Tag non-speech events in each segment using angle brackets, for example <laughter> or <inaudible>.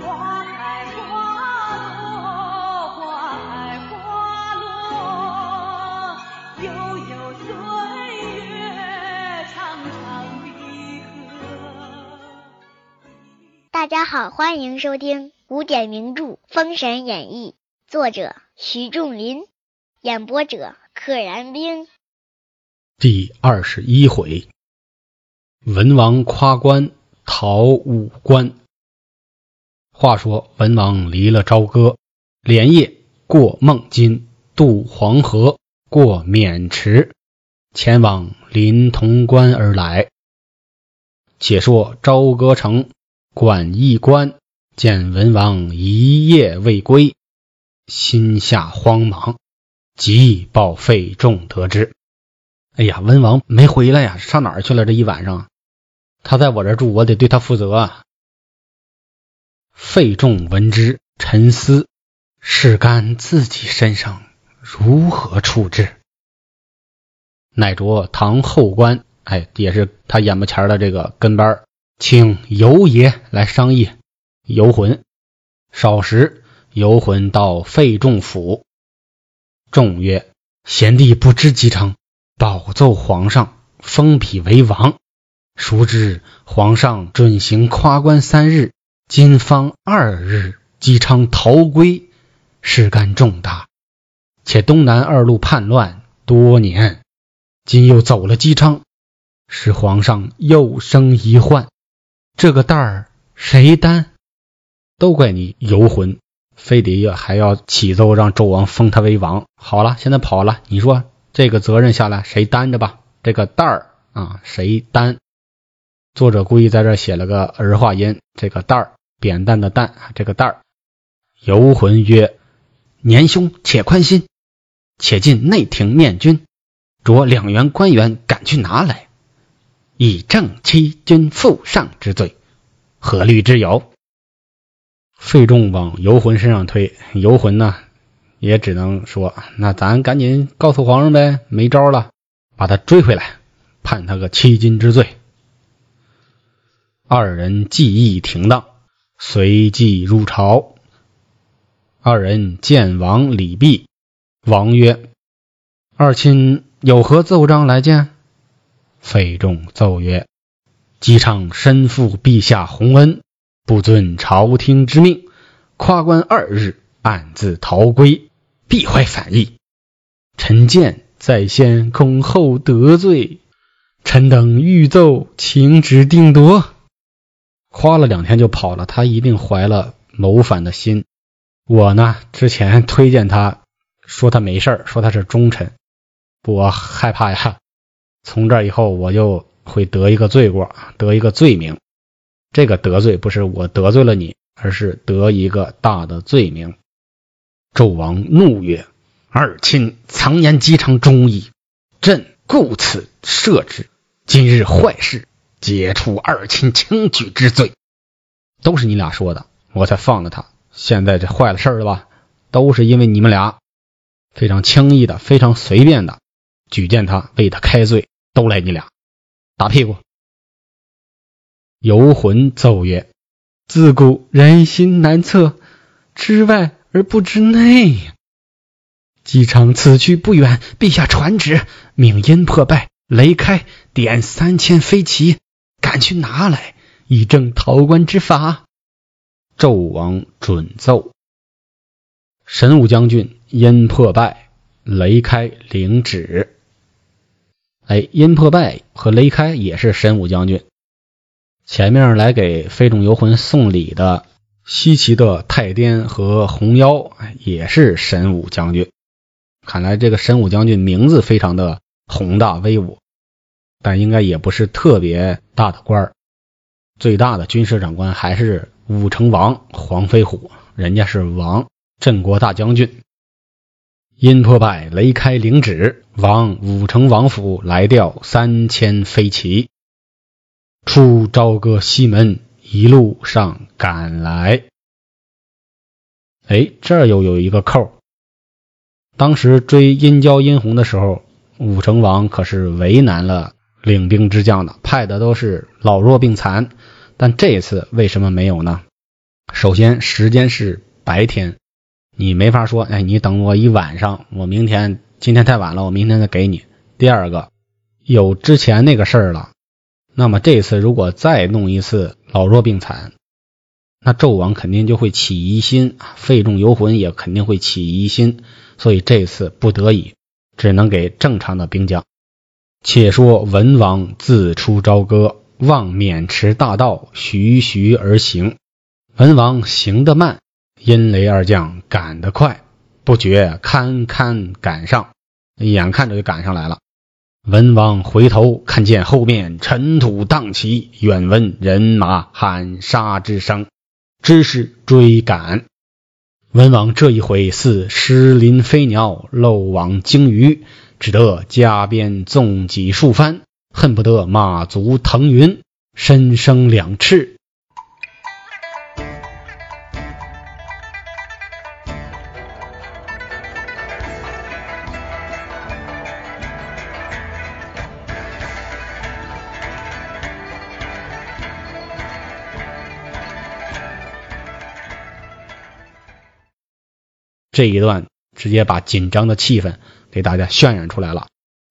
花开花落，花开花落，悠悠岁月大家好，欢迎收听古典名著《封神演义》，作者徐仲林，演播者可燃冰。第二十一回，文王夸官讨武关。话说文王离了朝歌，连夜过孟津，渡黄河，过渑池，前往临潼关而来。且说朝歌城管驿官见文王一夜未归，心下慌忙，急报费仲得知。哎呀，文王没回来呀，上哪儿去了？这一晚上，他在我这住，我得对他负责。费仲闻之，沉思，是干自己身上，如何处置？乃着唐后官，哎，也是他眼巴前的这个跟班，请游爷来商议。游魂，少时，游魂到费仲府，仲曰：“贤弟不知吉成。”保奏皇上，封彼为王。孰知皇上准行夸官三日，今方二日，姬昌逃归，事干重大。且东南二路叛乱多年，今又走了姬昌，使皇上又生疑患。这个担儿谁担？都怪你游魂，非得要还要启奏让纣王封他为王。好了，现在跑了，你说？这个责任下来谁担着吧？这个担儿啊，谁担？作者故意在这写了个儿化音，这个担儿，扁担的担，这个担儿。游魂曰：“年兄且宽心，且进内廷面君，着两员官员赶去拿来，以正欺君负上之罪，何虑之有？”费仲往游魂身上推，游魂呢？也只能说，那咱赶紧告诉皇上呗，没招了，把他追回来，判他个欺君之罪。二人计议停当，随即入朝。二人见王礼毕，王曰：“二亲有何奏章来见？”费仲奏曰：“姬昌身负陛下洪恩，不遵朝廷之命，跨关二日，暗自逃归。”必怀反意，臣见在先恐后得罪，臣等欲奏请旨定夺。夸了两天就跑了，他一定怀了谋反的心。我呢，之前推荐他说他没事说他是忠臣，我害怕呀。从这以后我就会得一个罪过，得一个罪名。这个得罪不是我得罪了你，而是得一个大的罪名。纣王怒曰：“二亲藏言姬昌忠义，朕故此赦之。今日坏事，解除二亲轻举之罪，都是你俩说的，我才放了他。现在这坏了事了吧？都是因为你们俩非常轻易的、非常随便的举荐他，为他开罪，都赖你俩打屁股。”游魂奏曰：“自古人心难测，知外。”而不知内。姬昌此去不远，陛下传旨，命阴破败，雷开，点三千飞骑，赶去拿来，以正逃官之法。纣王准奏。神武将军殷破败，雷开领旨。哎，殷破败和雷开也是神武将军。前面来给飞众游魂送礼的。西岐的太颠和红妖也是神武将军，看来这个神武将军名字非常的宏大威武，但应该也不是特别大的官儿。最大的军事长官还是武成王黄飞虎，人家是王镇国大将军。殷破败，雷开领旨，往武成王府来调三千飞骑，出朝歌西门。一路上赶来，哎，这又有一个扣。当时追殷郊、殷红的时候，武成王可是为难了领兵之将的，派的都是老弱病残。但这次为什么没有呢？首先时间是白天，你没法说，哎，你等我一晚上，我明天今天太晚了，我明天再给你。第二个，有之前那个事儿了，那么这次如果再弄一次老弱病残，那纣王肯定就会起疑心，费仲游魂也肯定会起疑心，所以这次不得已只能给正常的兵将。且说文王自出朝歌，望渑池大道，徐徐而行。文王行得慢，殷雷二将赶得快，不觉堪堪赶上，眼看着就赶上来了。文王回头看见后面尘土荡起，远闻人马喊杀之声，知是追赶。文王这一回似失林飞鸟，漏网鲸鱼。只得加鞭纵戟数番，恨不得马足腾云，身生两翅。这一段直接把紧张的气氛。给大家渲染出来了，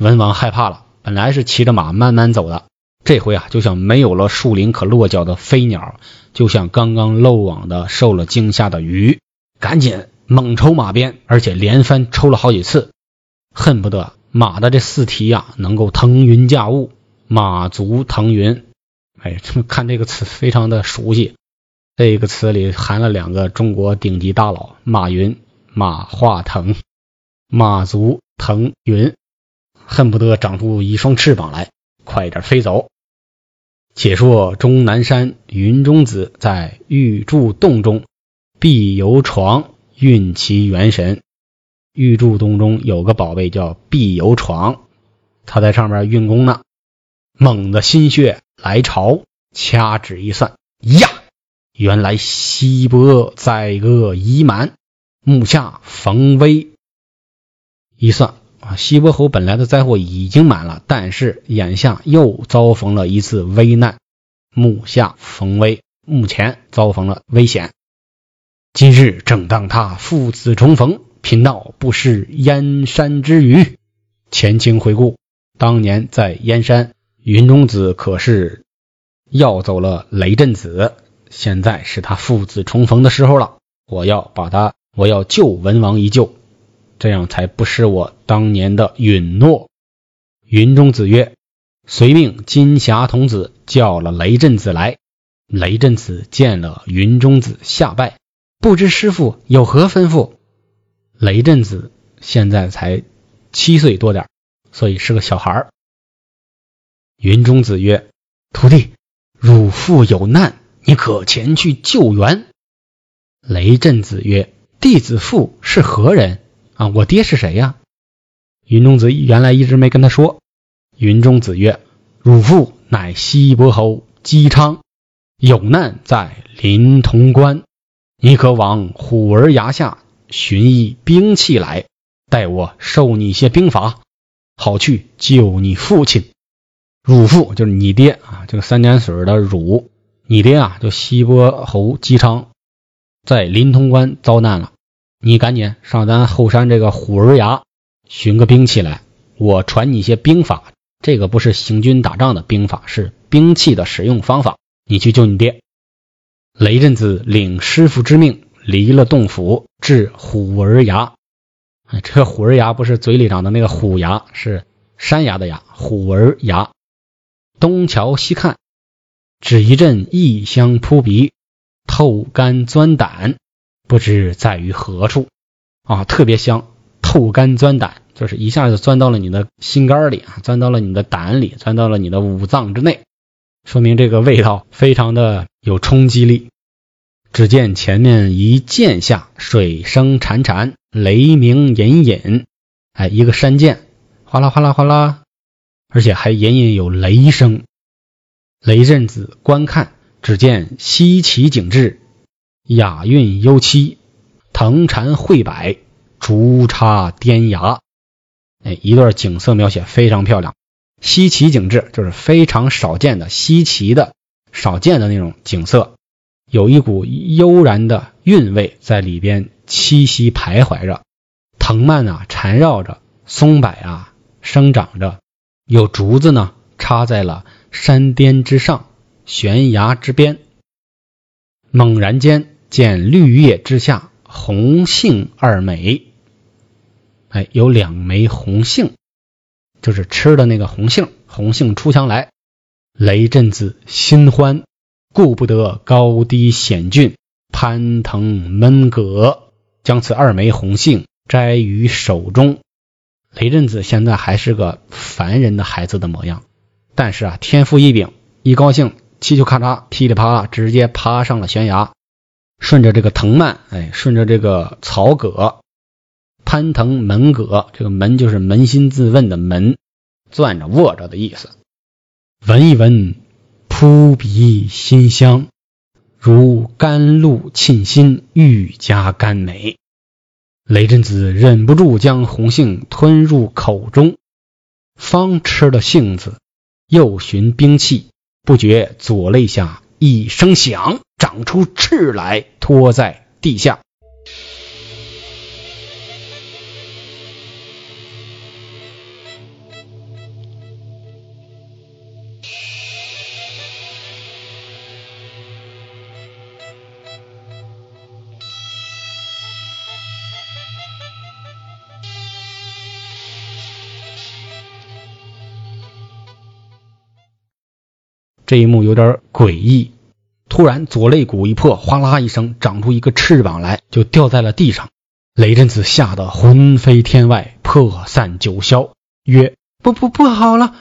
文王害怕了。本来是骑着马慢慢走的，这回啊，就像没有了树林可落脚的飞鸟，就像刚刚漏网的受了惊吓的鱼，赶紧猛抽马鞭，而且连番抽了好几次，恨不得马的这四蹄呀能够腾云驾雾，马足腾云。哎，这 <laughs> 么看这个词非常的熟悉，这个词里含了两个中国顶级大佬：马云、马化腾。马足腾云，恨不得长出一双翅膀来，快点飞走。且说终南山云中子在玉柱洞中碧游床运其元神。玉柱洞中有个宝贝叫碧游床，他在上面运功呢。猛的心血来潮，掐指一算，呀，原来西伯载厄已满，目下逢危。一算啊，西伯侯本来的灾祸已经满了，但是眼下又遭逢了一次危难，目下逢危，目前遭逢了危险。今日正当他父子重逢，贫道不识燕山之语。前情回顾，当年在燕山，云中子可是要走了雷震子，现在是他父子重逢的时候了，我要把他，我要救文王一救。这样才不失我当年的允诺。云中子曰：“随命金霞童子叫了雷震子来。”雷震子见了云中子，下拜，不知师傅有何吩咐。雷震子现在才七岁多点，所以是个小孩。云中子曰：“徒弟，汝父有难，你可前去救援。”雷震子曰：“弟子父是何人？”啊，我爹是谁呀？云中子原来一直没跟他说。云中子曰：“汝父乃西伯侯姬昌，有难在临潼关，你可往虎儿崖下寻一兵器来，待我授你一些兵法，好去救你父亲。汝父就是你爹啊，这个三点水的汝，你爹啊，就西伯侯姬昌，在临潼关遭难了。”你赶紧上咱后山这个虎儿崖寻个兵器来，我传你一些兵法。这个不是行军打仗的兵法，是兵器的使用方法。你去救你爹。雷震子领师傅之命，离了洞府，至虎儿崖。这虎儿崖不是嘴里长的那个虎牙，是山崖的崖。虎儿崖东瞧西看，只一阵异香扑鼻，透肝钻胆。不知在于何处啊？特别香，透肝钻胆，就是一下子钻到了你的心肝里啊，钻到了你的胆里，钻到了你的五脏之内，说明这个味道非常的有冲击力。只见前面一剑下，水声潺潺，雷鸣隐隐，哎，一个山涧，哗啦哗啦哗啦，而且还隐隐有雷声。雷震子观看，只见西岐景致。雅韵幽栖，藤缠绘柏，竹插颠崖。哎，一段景色描写非常漂亮。稀奇景致就是非常少见的、稀奇的、少见的那种景色。有一股悠然的韵味在里边栖息徘徊着。藤蔓啊缠绕着，松柏啊生长着，有竹子呢插在了山巅之上，悬崖之边。猛然间见绿叶之下，红杏二枚。哎，有两枚红杏，就是吃的那个红杏。红杏出墙来，雷震子心欢，顾不得高低险峻，攀藤闷葛，将此二枚红杏摘于手中。雷震子现在还是个凡人的孩子的模样，但是啊，天赋异禀，一高兴，气球咔嚓，噼里啪啦，直接爬上了悬崖，顺着这个藤蔓，哎，顺着这个草葛。攀藤门葛，这个门就是扪心自问的门，攥着握着的意思。闻一闻，扑鼻馨香，如甘露沁心，愈加甘美。雷震子忍不住将红杏吞入口中，方吃了杏子，又寻兵器，不觉左肋下一声响，长出翅来，拖在地下。这一幕有点诡异，突然左肋骨一破，哗啦一声长出一个翅膀来，就掉在了地上。雷震子吓得魂飞天外，破散九霄，曰：“不不不好了！”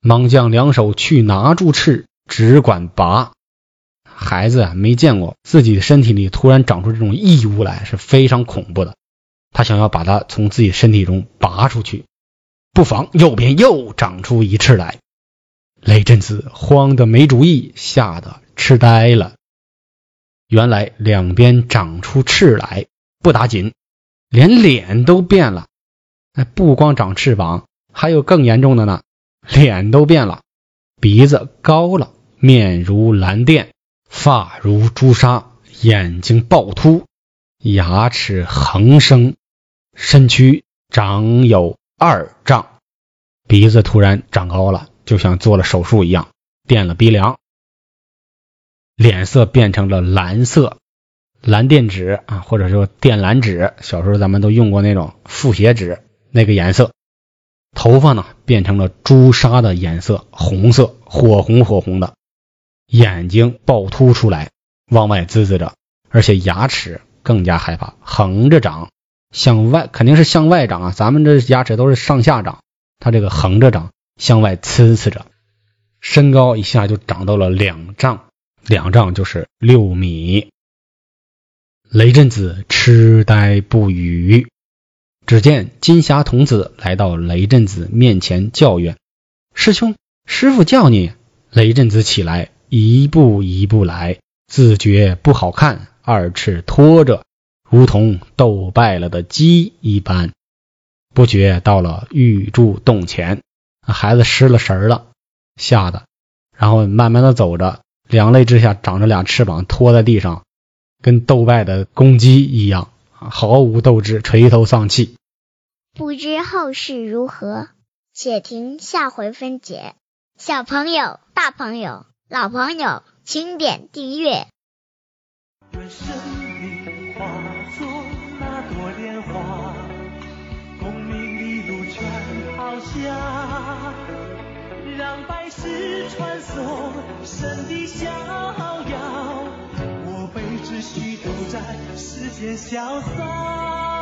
忙将两手去拿住翅，只管拔。孩子啊，没见过自己的身体里突然长出这种异物来，是非常恐怖的。他想要把它从自己身体中拔出去，不妨右边又长出一翅来。雷震子慌得没主意，吓得痴呆了。原来两边长出翅来，不打紧，连脸都变了。哎，不光长翅膀，还有更严重的呢，脸都变了。鼻子高了，面如蓝靛，发如朱砂，眼睛暴突，牙齿横生，身躯长有二丈，鼻子突然长高了。就像做了手术一样，垫了鼻梁，脸色变成了蓝色，蓝靛纸啊，或者说靛蓝纸，小时候咱们都用过那种复写纸那个颜色。头发呢变成了朱砂的颜色，红色，火红火红的。眼睛暴突出来，往外滋滋着，而且牙齿更加害怕，横着长，向外肯定是向外长啊。咱们这牙齿都是上下长，它这个横着长。向外呲呲着，身高一下就长到了两丈，两丈就是六米。雷震子痴呆不语。只见金霞童子来到雷震子面前，叫曰：“师兄，师傅叫你。”雷震子起来，一步一步来，自觉不好看，二翅拖着，如同斗败了的鸡一般。不觉到了玉柱洞前。孩子失了神了，吓得，然后慢慢的走着，两肋之下长着俩翅膀，拖在地上，跟斗败的公鸡一样，毫无斗志，垂头丧气。不知后事如何，且听下回分解。小朋友、大朋友、老朋友，请点订阅。让百世传颂神的逍遥，我辈只需都在世间潇洒。